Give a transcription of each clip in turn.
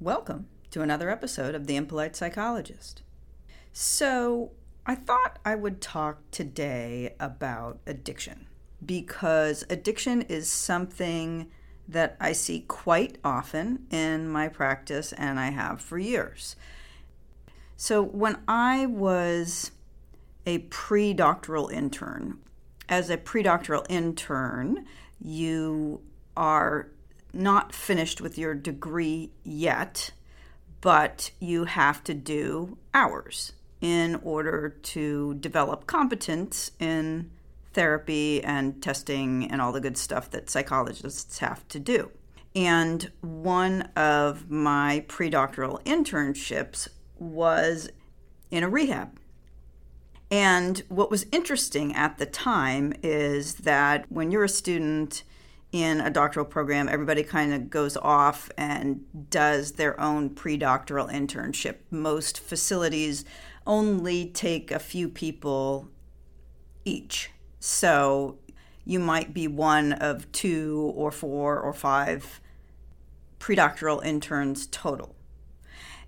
Welcome to another episode of The Impolite Psychologist. So, I thought I would talk today about addiction because addiction is something that I see quite often in my practice and I have for years. So, when I was a pre doctoral intern, as a pre doctoral intern, you are not finished with your degree yet, but you have to do hours in order to develop competence in therapy and testing and all the good stuff that psychologists have to do. And one of my pre-doctoral internships was in a rehab. And what was interesting at the time is that when you're a student in a doctoral program, everybody kind of goes off and does their own pre doctoral internship. Most facilities only take a few people each. So you might be one of two or four or five predoctoral interns total.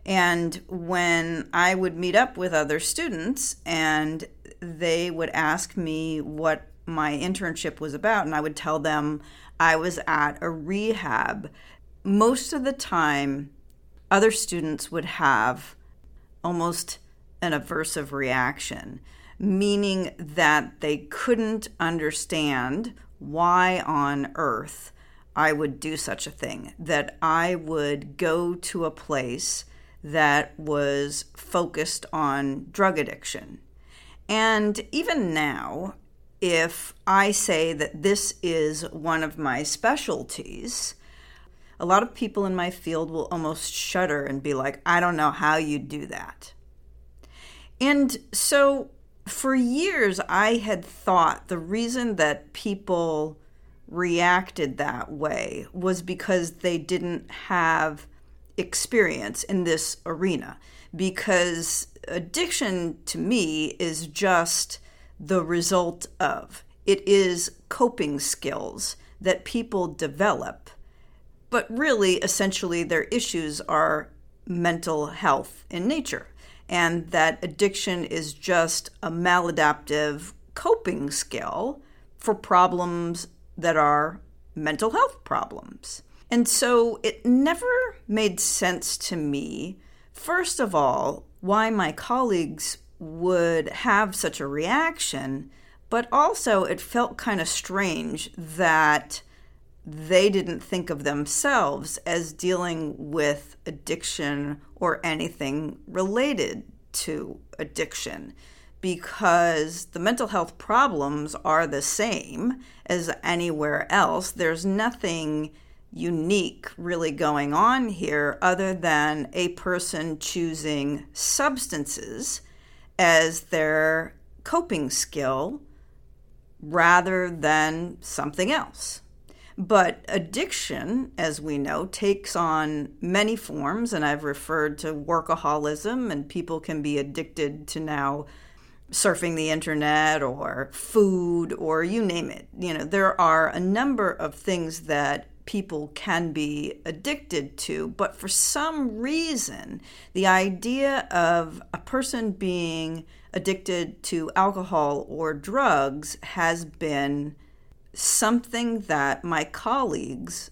And when I would meet up with other students and they would ask me what my internship was about, and I would tell them I was at a rehab, most of the time, other students would have almost an aversive reaction, meaning that they couldn't understand why on earth I would do such a thing, that I would go to a place that was focused on drug addiction. And even now, if I say that this is one of my specialties, a lot of people in my field will almost shudder and be like, I don't know how you do that. And so for years, I had thought the reason that people reacted that way was because they didn't have experience in this arena. Because addiction to me is just the result of. It is coping skills that people develop. But really, essentially, their issues are mental health in nature, and that addiction is just a maladaptive coping skill for problems that are mental health problems. And so it never made sense to me, first of all, why my colleagues would have such a reaction, but also it felt kind of strange that they didn't think of themselves as dealing with addiction or anything related to addiction because the mental health problems are the same as anywhere else. There's nothing unique really going on here other than a person choosing substances as their coping skill rather than something else. But addiction, as we know, takes on many forms, and I've referred to workaholism, and people can be addicted to now surfing the internet or food or you name it. You know, there are a number of things that people can be addicted to, but for some reason, the idea of a person being addicted to alcohol or drugs has been something that my colleagues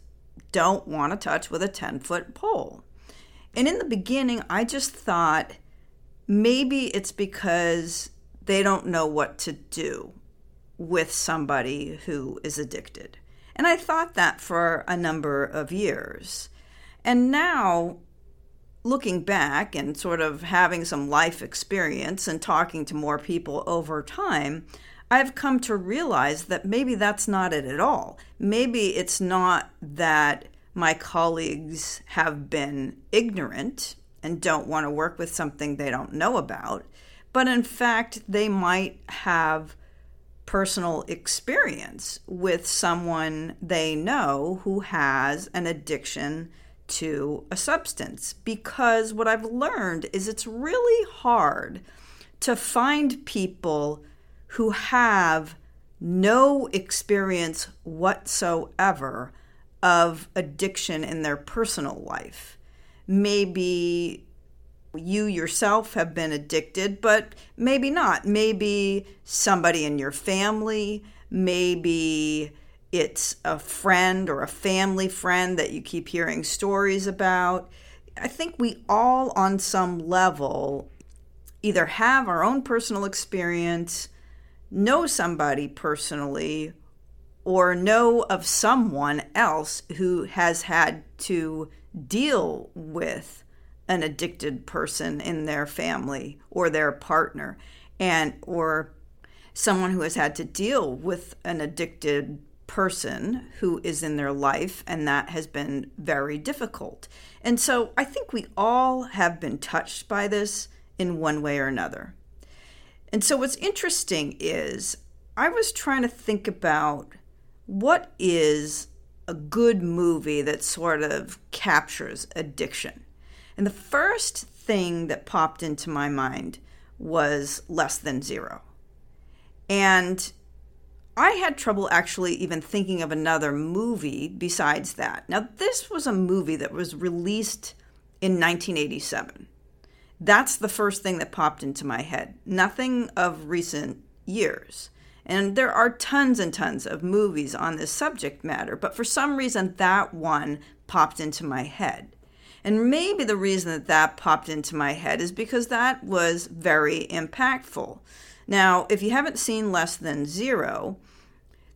don't want to touch with a 10 foot pole. And in the beginning, I just thought maybe it's because they don't know what to do with somebody who is addicted. And I thought that for a number of years. And now, looking back and sort of having some life experience and talking to more people over time, I've come to realize that maybe that's not it at all. Maybe it's not that my colleagues have been ignorant and don't want to work with something they don't know about, but in fact, they might have personal experience with someone they know who has an addiction to a substance. Because what I've learned is it's really hard to find people who have no experience whatsoever of addiction in their personal life maybe you yourself have been addicted, but maybe not. Maybe somebody in your family, maybe it's a friend or a family friend that you keep hearing stories about. I think we all, on some level, either have our own personal experience, know somebody personally, or know of someone else who has had to deal with an addicted person in their family or their partner and or someone who has had to deal with an addicted person who is in their life and that has been very difficult. And so I think we all have been touched by this in one way or another. And so what's interesting is I was trying to think about what is a good movie that sort of captures addiction. And the first thing that popped into my mind was Less Than Zero. And I had trouble actually even thinking of another movie besides that. Now, this was a movie that was released in 1987. That's the first thing that popped into my head. Nothing of recent years. And there are tons and tons of movies on this subject matter, but for some reason that one popped into my head. And maybe the reason that that popped into my head is because that was very impactful. Now, if you haven't seen Less Than Zero,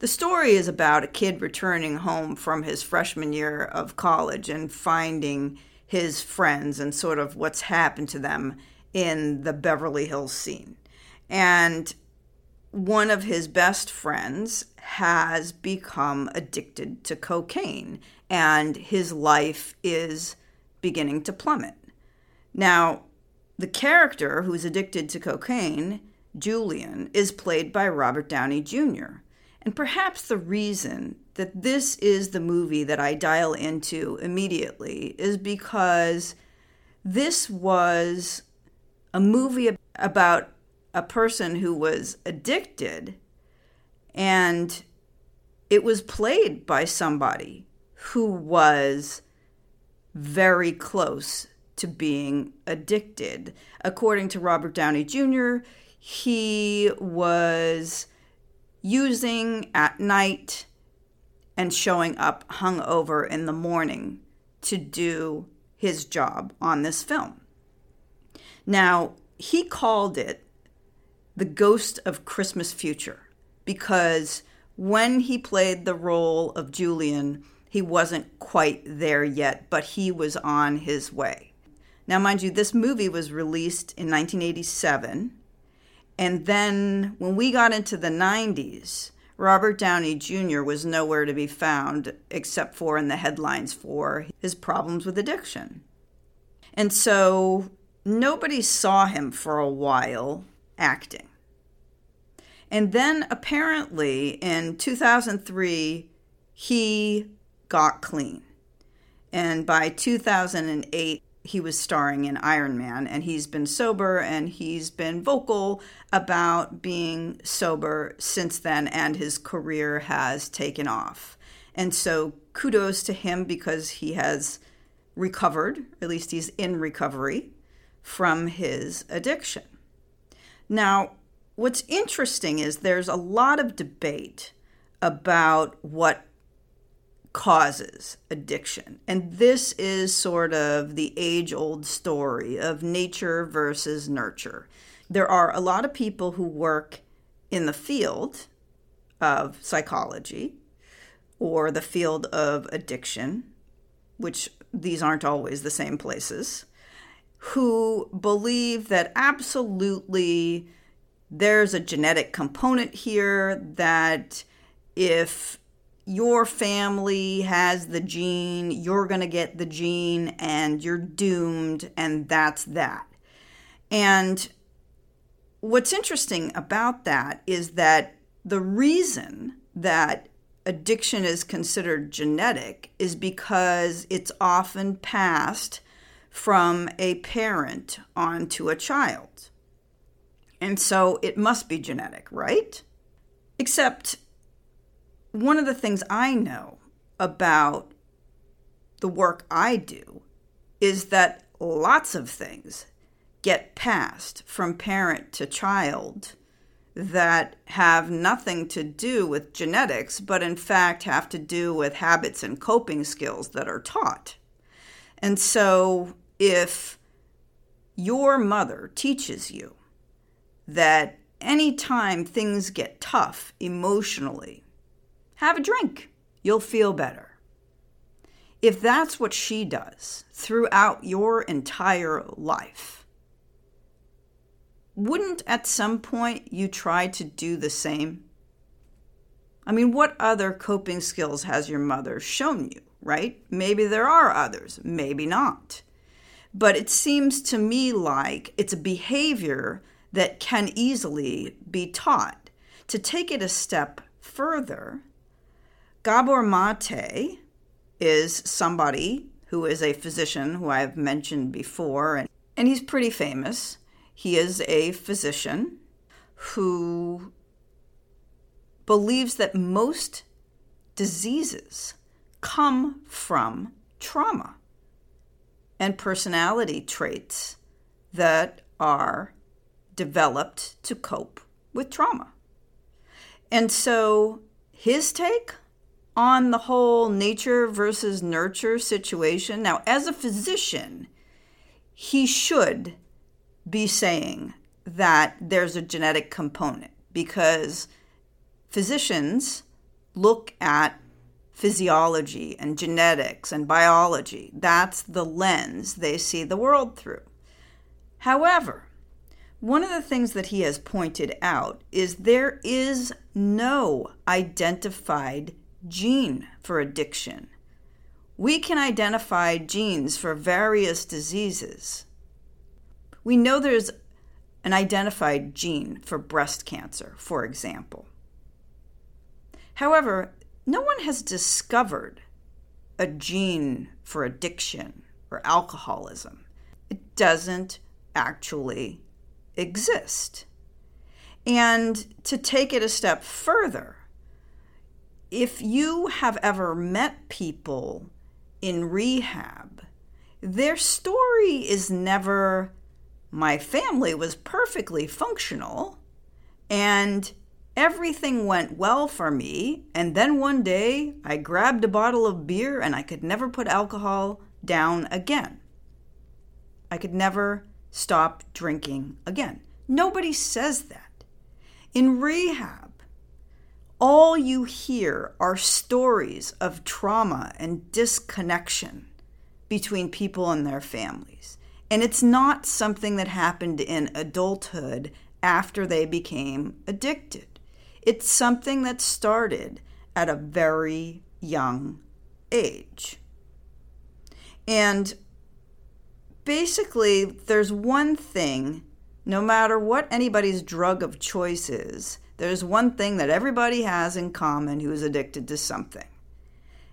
the story is about a kid returning home from his freshman year of college and finding his friends and sort of what's happened to them in the Beverly Hills scene. And one of his best friends has become addicted to cocaine, and his life is beginning to plummet. Now, the character who's addicted to cocaine Julian, is played by Robert Downey Jr. And perhaps the reason that this is the movie that I dial into immediately is because this was a movie about a person who was addicted and it was played by somebody who was very close to being addicted. According to Robert Downey Jr., he was using at night and showing up hungover in the morning to do his job on this film. Now, he called it the Ghost of Christmas Future because when he played the role of Julian, he wasn't quite there yet, but he was on his way. Now, mind you, this movie was released in 1987 and then when we got into the 90s, Robert Downey Jr. was nowhere to be found except for in the headlines for his problems with addiction. And so nobody saw him for a while acting. And then apparently in 2003, he got clean. And by 2008, he was starring in Iron Man, and he's been sober and he's been vocal about being sober since then, and his career has taken off. And so, kudos to him because he has recovered, at least he's in recovery from his addiction. Now, what's interesting is there's a lot of debate about what causes addiction. And this is sort of the age old story of nature versus nurture. There are a lot of people who work in the field of psychology or the field of addiction, which these aren't always the same places, who believe that absolutely there's a genetic component here that if your family has the gene, you're going to get the gene, and you're doomed, and that's that. And what's interesting about that is that the reason that addiction is considered genetic is because it's often passed from a parent onto a child. And so it must be genetic, right? Except one of the things I know about the work I do is that lots of things get passed from parent to child that have nothing to do with genetics, but in fact have to do with habits and coping skills that are taught. And so, if your mother teaches you that anytime things get tough emotionally, have a drink, you'll feel better. If that's what she does throughout your entire life, wouldn't at some point you try to do the same? I mean, what other coping skills has your mother shown you, right? Maybe there are others, maybe not. But it seems to me like it's a behavior that can easily be taught. To take it a step further, Gabor Mate is somebody who is a physician who I've mentioned before, and, and he's pretty famous. He is a physician who believes that most diseases come from trauma and personality traits that are developed to cope with trauma. And so his take on the whole nature versus nurture situation now, as a physician, he should be saying that there's a genetic component because physicians look at physiology and genetics and biology. That's the lens they see the world through. However, one of the things that he has pointed out is there is no identified gene for addiction. We can identify genes for various diseases. We know there's an identified gene for breast cancer, for example. However, no one has discovered a gene for addiction or alcoholism. It doesn't actually exist. And to take it a step further, if you have ever met people in rehab, their story is never my family was perfectly functional and everything went well for me. And then one day I grabbed a bottle of beer and I could never put alcohol down again. I could never stop drinking again. Nobody says that. In rehab, all you hear are stories of trauma and disconnection between people and their families. And it's not something that happened in adulthood after they became addicted. It's something that started at a very young age. And basically, there's one thing, no matter what anybody's drug of choice is, there's one thing that everybody has in common who is addicted to something.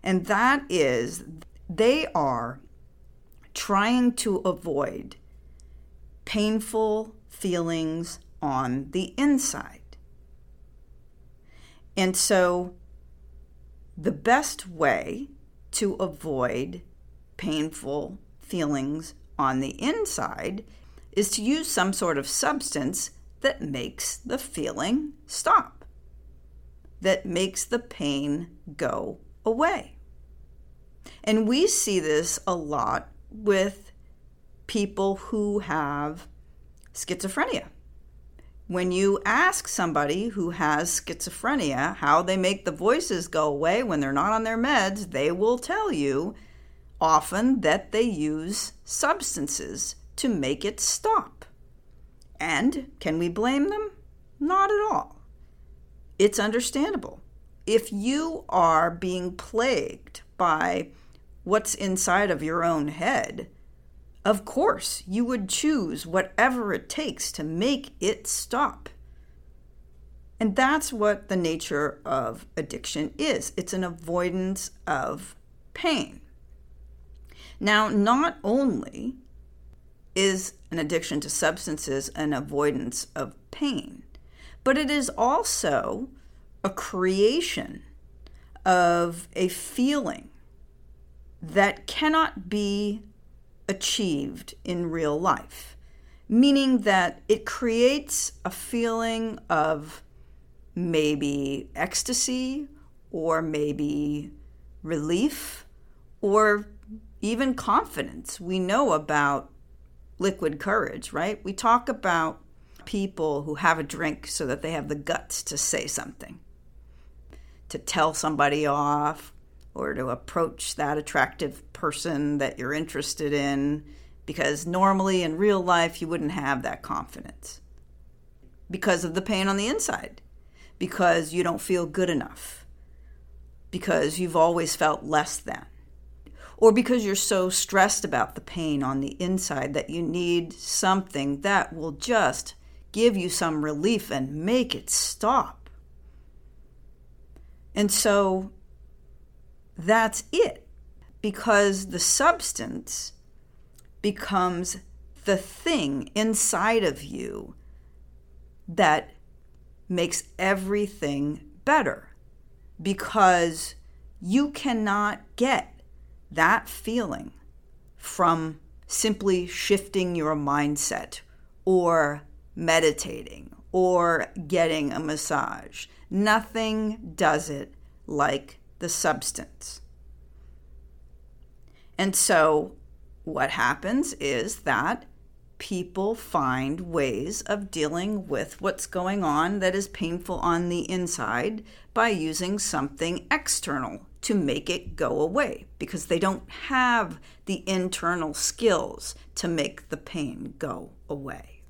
And that is they are trying to avoid painful feelings on the inside. And so, the best way to avoid painful feelings on the inside is to use some sort of substance that makes the feeling stop, that makes the pain go away. And we see this a lot with people who have schizophrenia. When you ask somebody who has schizophrenia how they make the voices go away when they're not on their meds, they will tell you often that they use substances to make it stop. And can we blame them? Not at all. It's understandable. If you are being plagued by what's inside of your own head, of course you would choose whatever it takes to make it stop. And that's what the nature of addiction is it's an avoidance of pain. Now, not only is an addiction to substances an avoidance of pain, but it is also a creation of a feeling that cannot be achieved in real life, meaning that it creates a feeling of maybe ecstasy or maybe relief or even confidence. We know about liquid courage, right? We talk about people who have a drink so that they have the guts to say something, to tell somebody off, or to approach that attractive person that you're interested in, because normally in real life you wouldn't have that confidence because of the pain on the inside, because you don't feel good enough, because you've always felt less than or because you're so stressed about the pain on the inside that you need something that will just give you some relief and make it stop. And so that's it, because the substance becomes the thing inside of you that makes everything better because you cannot get that feeling from simply shifting your mindset or meditating or getting a massage. Nothing does it like the substance. And so, what happens is that people find ways of dealing with what's going on that is painful on the inside by using something external to make it go away because they don't have the internal skills to make the pain go away.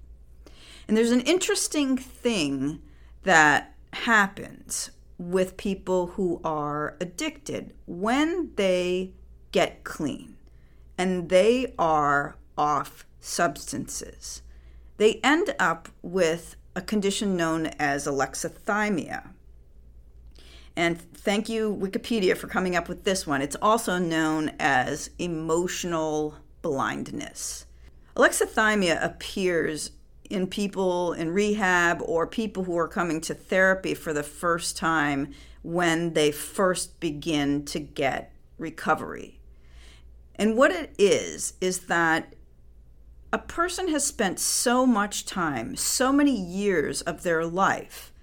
And there's an interesting thing that happens with people who are addicted when they get clean and they are off substances. They end up with a condition known as alexithymia. And thank you, Wikipedia, for coming up with this one. It's also known as emotional blindness. Alexithymia appears in people in rehab or people who are coming to therapy for the first time when they first begin to get recovery. And what it is, is that a person has spent so much time, so many years of their life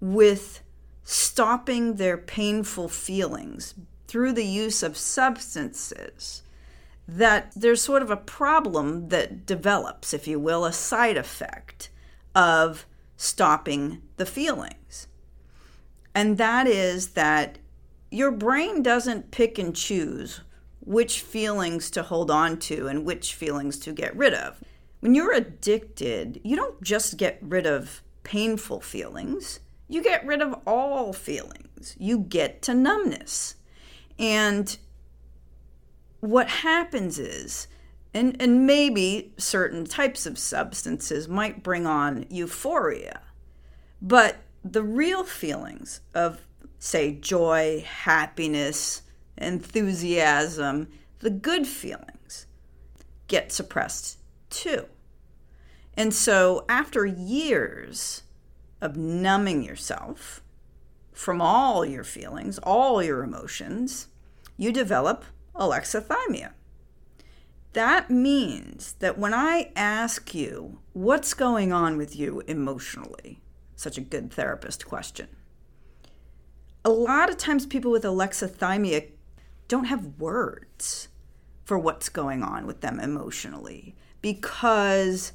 with stopping their painful feelings through the use of substances that there's sort of a problem that develops, if you will, a side effect of stopping the feelings. And that is that your brain doesn't pick and choose which feelings to hold on to and which feelings to get rid of. When you're addicted, you don't just get rid of painful feelings, you get rid of all feelings. You get to numbness. And what happens is, and, and maybe certain types of substances might bring on euphoria, but the real feelings of, say, joy, happiness, enthusiasm, the good feelings get suppressed too. And so after years of numbing yourself from all your feelings, all your emotions, you develop alexithymia. That means that when I ask you what's going on with you emotionally, such a good therapist question, a lot of times people with alexithymia don't have words for what's going on with them emotionally because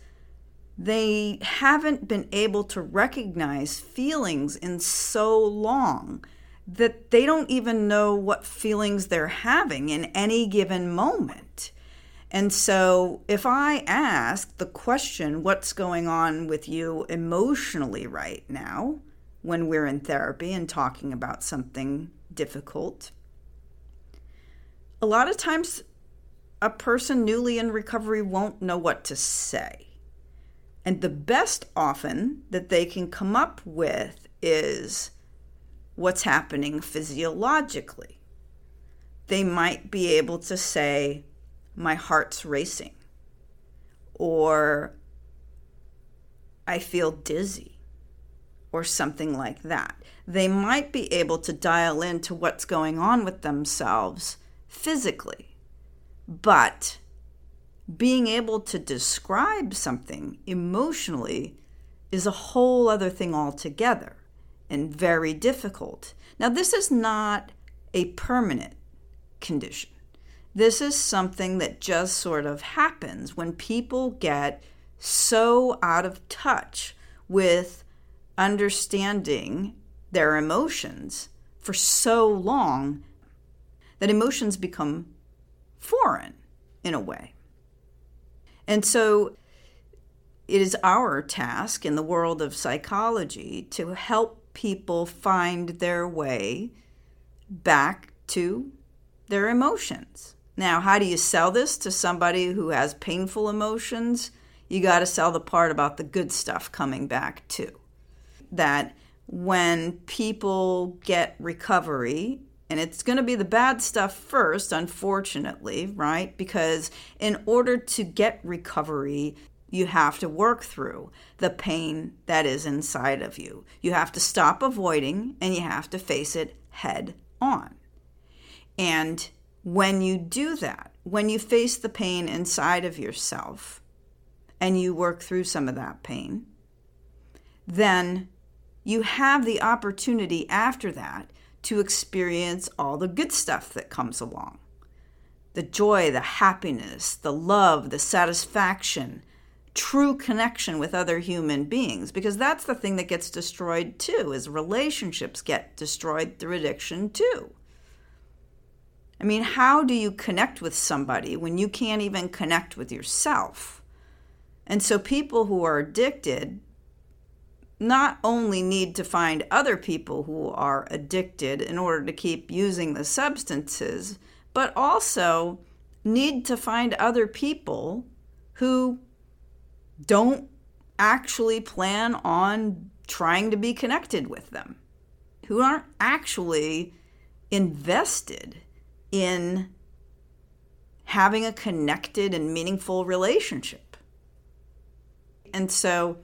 they haven't been able to recognize feelings in so long that they don't even know what feelings they're having in any given moment. And so, if I ask the question, What's going on with you emotionally right now, when we're in therapy and talking about something difficult, a lot of times a person newly in recovery won't know what to say. And the best often that they can come up with is what's happening physiologically. They might be able to say, My heart's racing, or I feel dizzy, or something like that. They might be able to dial into what's going on with themselves physically, but being able to describe something emotionally is a whole other thing altogether and very difficult. Now, this is not a permanent condition. This is something that just sort of happens when people get so out of touch with understanding their emotions for so long that emotions become foreign in a way. And so it is our task in the world of psychology to help people find their way back to their emotions. Now, how do you sell this to somebody who has painful emotions? You got to sell the part about the good stuff coming back too. That when people get recovery, and it's going to be the bad stuff first, unfortunately, right? Because in order to get recovery, you have to work through the pain that is inside of you. You have to stop avoiding and you have to face it head on. And when you do that, when you face the pain inside of yourself and you work through some of that pain, then you have the opportunity after that to experience all the good stuff that comes along. The joy, the happiness, the love, the satisfaction, true connection with other human beings because that's the thing that gets destroyed too is relationships get destroyed through addiction too. I mean how do you connect with somebody when you can't even connect with yourself? And so people who are addicted not only need to find other people who are addicted in order to keep using the substances, but also need to find other people who don't actually plan on trying to be connected with them, who aren't actually invested in having a connected and meaningful relationship. And so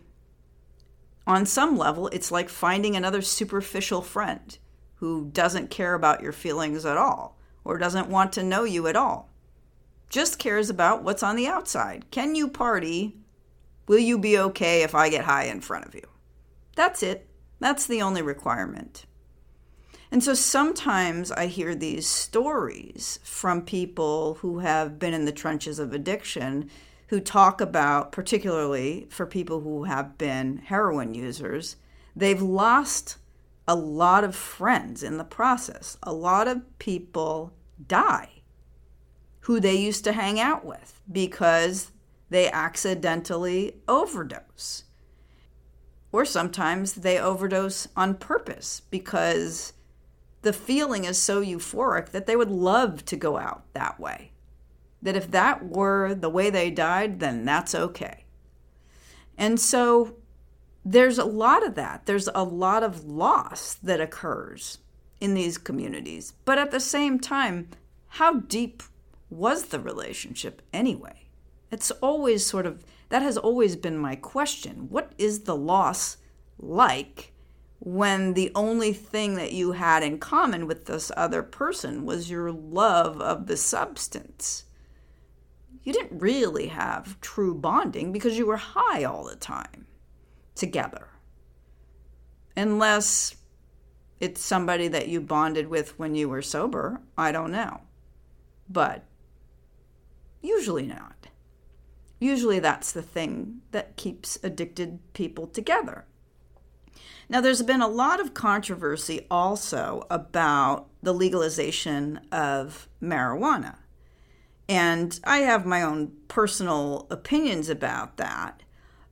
on some level, it's like finding another superficial friend who doesn't care about your feelings at all or doesn't want to know you at all. Just cares about what's on the outside. Can you party? Will you be okay if I get high in front of you? That's it. That's the only requirement. And so sometimes I hear these stories from people who have been in the trenches of addiction who talk about, particularly for people who have been heroin users, they've lost a lot of friends in the process. A lot of people die who they used to hang out with because they accidentally overdose. Or sometimes they overdose on purpose because the feeling is so euphoric that they would love to go out that way that if that were the way they died, then that's okay. And so there's a lot of that. There's a lot of loss that occurs in these communities. But at the same time, how deep was the relationship anyway? It's always sort of, that has always been my question. What is the loss like when the only thing that you had in common with this other person was your love of the substance? You didn't really have true bonding because you were high all the time together. Unless it's somebody that you bonded with when you were sober, I don't know. But usually not. Usually that's the thing that keeps addicted people together. Now, there's been a lot of controversy also about the legalization of marijuana. And I have my own personal opinions about that.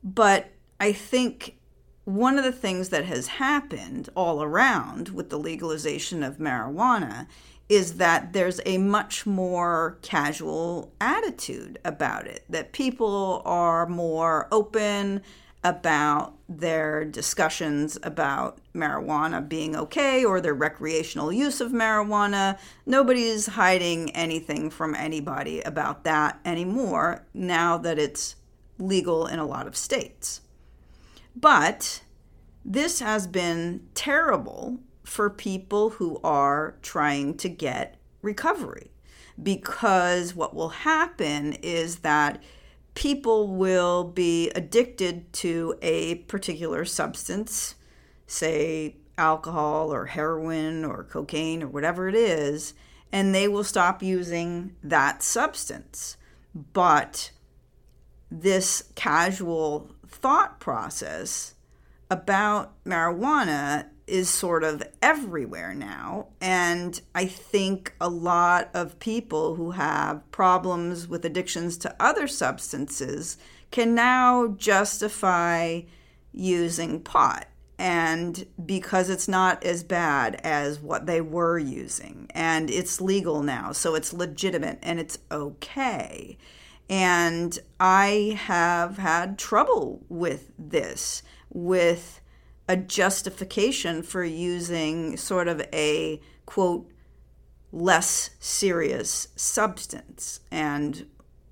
But I think one of the things that has happened all around with the legalization of marijuana is that there's a much more casual attitude about it, that people are more open about their discussions about marijuana being okay or their recreational use of marijuana. Nobody's hiding anything from anybody about that anymore now that it's legal in a lot of states. But this has been terrible for people who are trying to get recovery because what will happen is that people will be addicted to a particular substance, say alcohol or heroin or cocaine or whatever it is, and they will stop using that substance. But this casual thought process about marijuana is sort of everywhere now. And I think a lot of people who have problems with addictions to other substances can now justify using pot. And because it's not as bad as what they were using, and it's legal now, so it's legitimate and it's okay. And I have had trouble with this, with a justification for using sort of a quote, less serious substance. And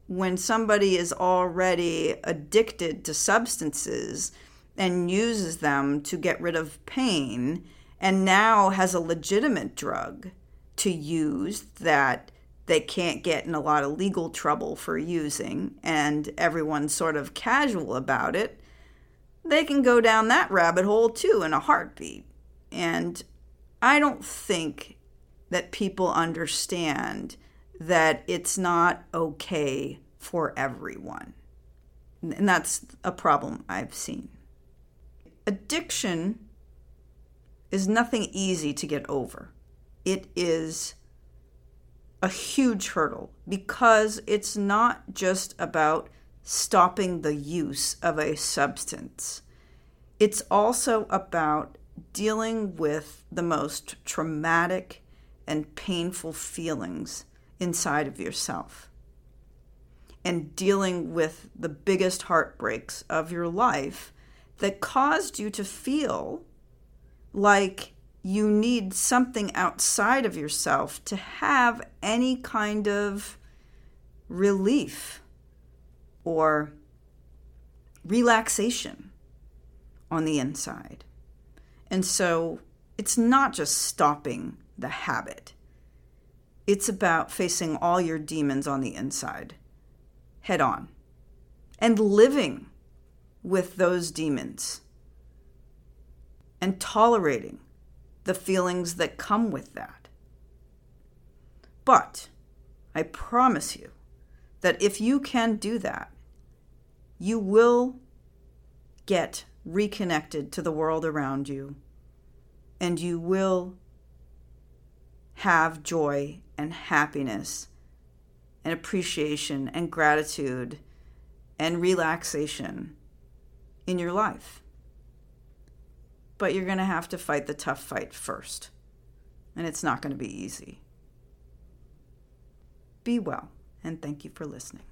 when somebody is already addicted to substances and uses them to get rid of pain, and now has a legitimate drug to use that they can't get in a lot of legal trouble for using, and everyone's sort of casual about it, they can go down that rabbit hole too in a heartbeat. And I don't think that people understand that it's not okay for everyone. And that's a problem I've seen. Addiction is nothing easy to get over. It is a huge hurdle because it's not just about stopping the use of a substance. It's also about dealing with the most traumatic and painful feelings inside of yourself and dealing with the biggest heartbreaks of your life that caused you to feel like you need something outside of yourself to have any kind of relief or relaxation on the inside. And so it's not just stopping the habit, it's about facing all your demons on the inside head on and living with those demons and tolerating the feelings that come with that. But I promise you that if you can do that, you will get reconnected to the world around you and you will have joy and happiness and appreciation and gratitude and relaxation in your life but you're going to have to fight the tough fight first. And it's not going to be easy. Be well, and thank you for listening.